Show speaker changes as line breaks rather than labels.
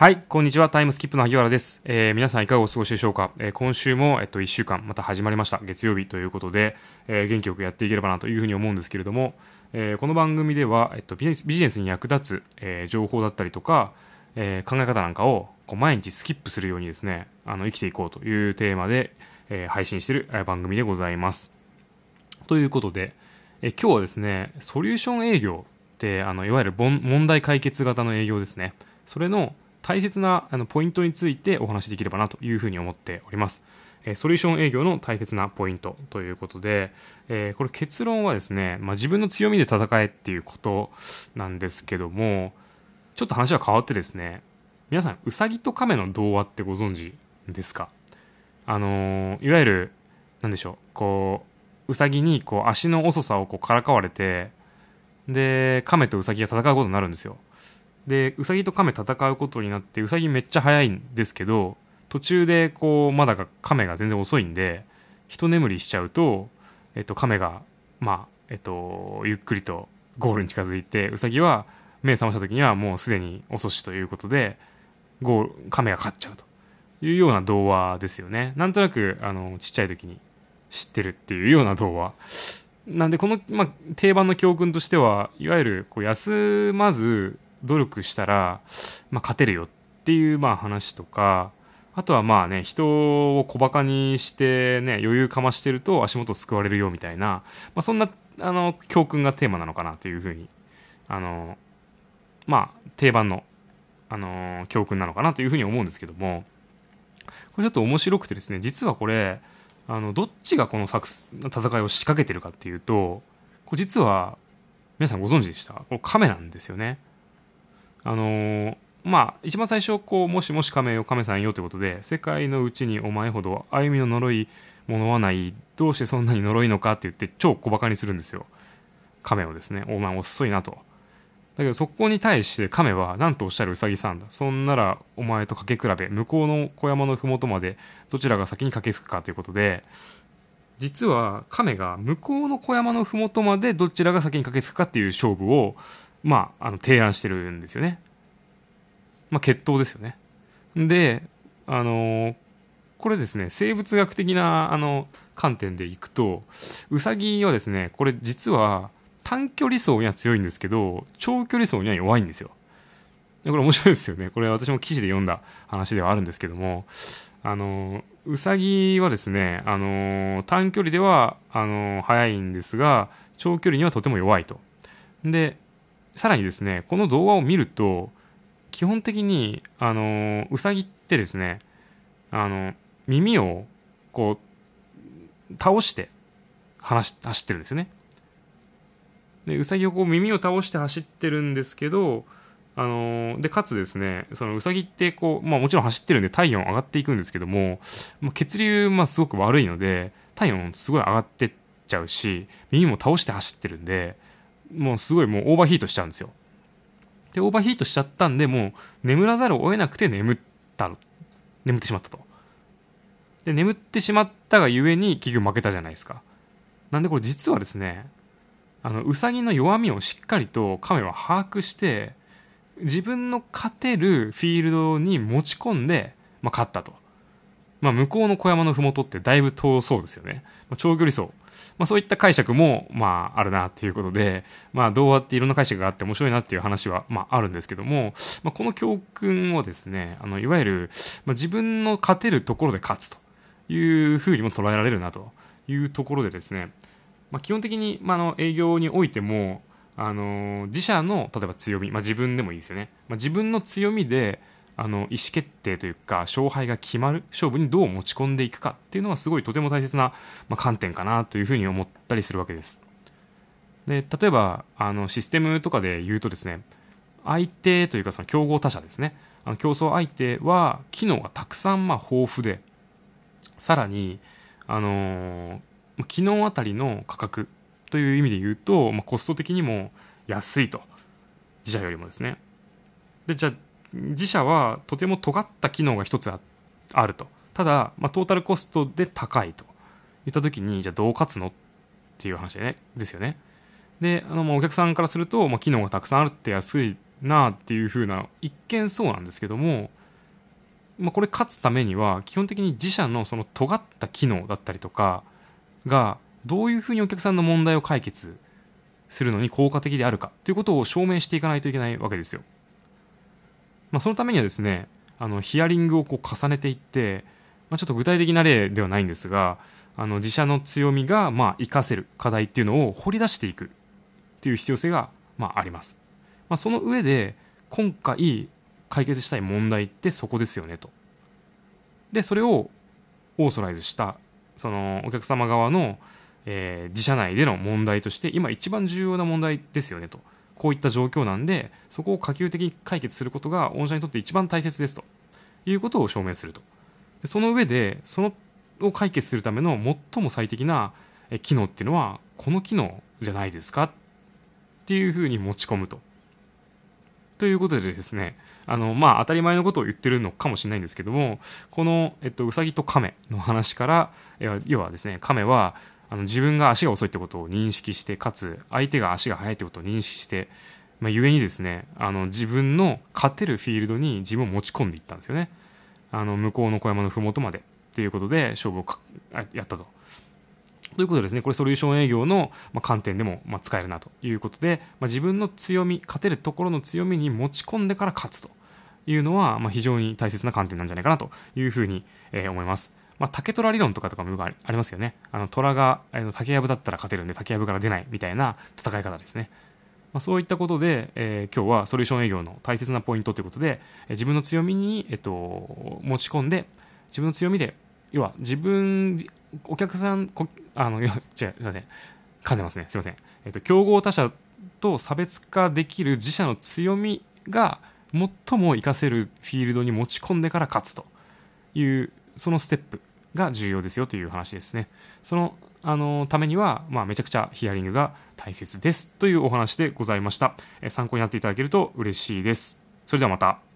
はい、こんにちは。タイムスキップの萩原です。えー皆さんいかがお過ごしでしょうか、えー今週も、えっと、1週間また始まりました。月曜日ということで、えー元気よくやっていければなというふうに思うんですけれども、えーこの番組では、えっと、ビジネスビジネスに役立つ、えー情報だったりとか、えー考え方なんかをこう毎日スキップするようにですね、あの生きていこうというテーマで、えー配信している番組でございます。ということで、えー今日はですね、ソリューション営業って、あのいわゆる問題解決型の営業ですね。それの大切なあのポイントについてお話しできればなというふうに思っております。えソリューション営業の大切なポイントということで、えこれ結論はですね、まあ、自分の強みで戦えっていうことなんですけども、ちょっと話は変わってですね、皆さん、ウサギとカメの童話ってご存知ですか？あのいわゆる、なんでしょう、こう、ウサギにこう足の遅さをこうからかわれて、で、カメとウサギが戦うことになるんですよ。で、ウサギとカメ戦うことになって、ウサギめっちゃ速いんですけど、途中でこう、まだがカメが全然遅いんで、一眠りしちゃうと、えっと、カメが、まあ、えっと、ゆっくりとゴールに近づいて、ウサギは目覚ました時にはもうすでに遅しということで、ゴール、カメが勝っちゃうというような童話ですよね。なんとなく、あの、ちっちゃい時に知ってるっていうような童話。なんで、この、まあ、定番の教訓としては、いわゆる、こう、休まず努力したら、まあ、勝てるよっていう、まあ、話とか、あとはまあね、人を小馬鹿にしてね、余裕かましてると足元救われるよみたいな、まあ、そんな、あの、教訓がテーマなのかなというふうに、あの、まあ、定番の、あの、教訓なのかなというふうに思うんですけども、これちょっと面白くてですね、実はこれ、あの、どっちがこの作戦いを仕掛けてるかっていうと、これ実は、皆さんご存知でした？これ亀なんですよね。あのーまあ、一番最初、こう、もしもし亀よ、亀さんよということで、世界のうちにお前ほど歩みの呪いものはない、どうしてそんなに呪いのかって言って、超小馬鹿にするんですよ。亀をですね、お前遅いなと。だけどそこに対して亀は何とおっしゃるウサギさんだ。そんならお前とかけ比べ、向こうの小山の麓までどちらが先に駆けつくかということで、実は亀が向こうの小山の麓までどちらが先に駆けつくかっていう勝負を、まあ、あの提案してるんですよね。まあ、決闘ですよね。で、あのこれですね、生物学的なあの観点でいくと、ウサギはですね、これ実は短距離走には強いんですけど、長距離走には弱いんですよ。これ面白いですよね。これ私も記事で読んだ話ではあるんですけども、あの、ウサギはですね、あの、短距離では、あの、速いんですが、長距離にはとても弱いと。で、さらにですね、この動画を見ると、基本的に、あの、ウサギってですね、あの、耳を、こう、倒して、話、走ってるんですよね。で、ウサギをこう耳を倒して走ってるんですけど、あので、かつですね、そのウサギってこう、まあもちろん走ってるんで体温上がっていくんですけども、もう血流、まあすごく悪いので、体温すごい上がってっちゃうし、耳も倒して走ってるんで、もうすごいもうオーバーヒートしちゃうんですよ。で、オーバーヒートしちゃったんで、もう眠らざるを得なくて眠った、眠ってしまったと。で、眠ってしまったがゆえに結局負けたじゃないですか。なんでこれ実はですね、あの、ウサギの弱みをしっかりと亀は把握して、自分の勝てるフィールドに持ち込んで、まあ、勝ったと。まあ、向こうの小山のふもとってだいぶ遠そうですよね。まあ、長距離走。まあ、そういった解釈も、まあ、あるなっていうことで、まあ、童話っていろんな解釈があって面白いなっていう話は、まあ、あるんですけども、まあ、この教訓をですね、あの、いわゆる、まあ、自分の勝てるところで勝つというふうにも捉えられるなというところでですね、まあ、基本的に、まあ、の営業においても、あの自社の例えば強み、まあ、自分でもいいですよね、まあ、自分の強みであの意思決定というか勝敗が決まる勝負にどう持ち込んでいくかっていうのはすごいとても大切な、ま、観点かなというふうに思ったりするわけです。で例えばあのシステムとかで言うとですね相手というかその競合他社ですね。あの競争相手は機能がたくさんまあ豊富でさらにあのー機能あたりの価格という意味で言うと、まあ、コスト的にも安いと。自社よりもですね。でじゃあ自社はとても尖った機能が一つあると。ただ、まあ、トータルコストで高いと。いった時にじゃあどう勝つのっていう話でね。ですよね。であのまあお客さんからすると、まあ、機能がたくさんあるって安いなっていう風な一見そうなんですけども、まあ、これ勝つためには基本的に自社のその尖った機能だったりとかがどういうふうにお客さんの問題を解決するのに効果的であるかということを証明していかないといけないわけですよ。まあ、そのためにはですねあのヒアリングをこう重ねていって、まあ、ちょっと具体的な例ではないんですがあの自社の強みがまあ活かせる課題っていうのを掘り出していくっていう必要性がまああります。まあ、その上で今回解決したい問題ってそこですよねと。でそれをオーソライズしたそのお客様側の、えー、自社内での問題として今一番重要な問題ですよねとこういった状況なんでそこを可及的に解決することが御社にとって一番大切ですということを証明すると。でその上でそのを解決するための最も最適な機能っていうのはこの機能じゃないですかっていうふうに持ち込むと。ということでですね、あの、まあ、当たり前のことを言ってるのかもしれないんですけども、この、えっと、うさぎと亀の話から、要はですね、亀は、あの、自分が足が遅いってことを認識して、かつ、相手が足が速いってことを認識して、まあ、故にですね、あの、自分の勝てるフィールドに自分を持ち込んでいったんですよね。あの、向こうの小山のふもとまで、っていうことで、勝負をやったと。ということですね、これソリューション営業の観点でも使えるなということで、まあ、自分の強み、勝てるところの強みに持ち込んでから勝つというのは、ま、非常に大切な観点なんじゃないかなというふうに、思います。まあ、竹虎理論とかとかもよくありますよね。あの、虎が、あの竹やぶだったら勝てるんで、竹やぶから出ないみたいな戦い方ですね。まあ、そういったことで、えー、今日はソリューション営業の大切なポイントということで、え自分の強みに、えっと、持ち込んで、自分の強みで、要は自分お客さん、こあの、違う、すいません。噛んでますね。すいません。えっと、競合他社と差別化できる自社の強みが最も活かせるフィールドに持ち込んでから勝つという、そのステップが重要ですよという話ですね。その、あの、ためには、まあ、めちゃくちゃヒアリングが大切ですというお話でございました。参考になっていただけると嬉しいです。それではまた。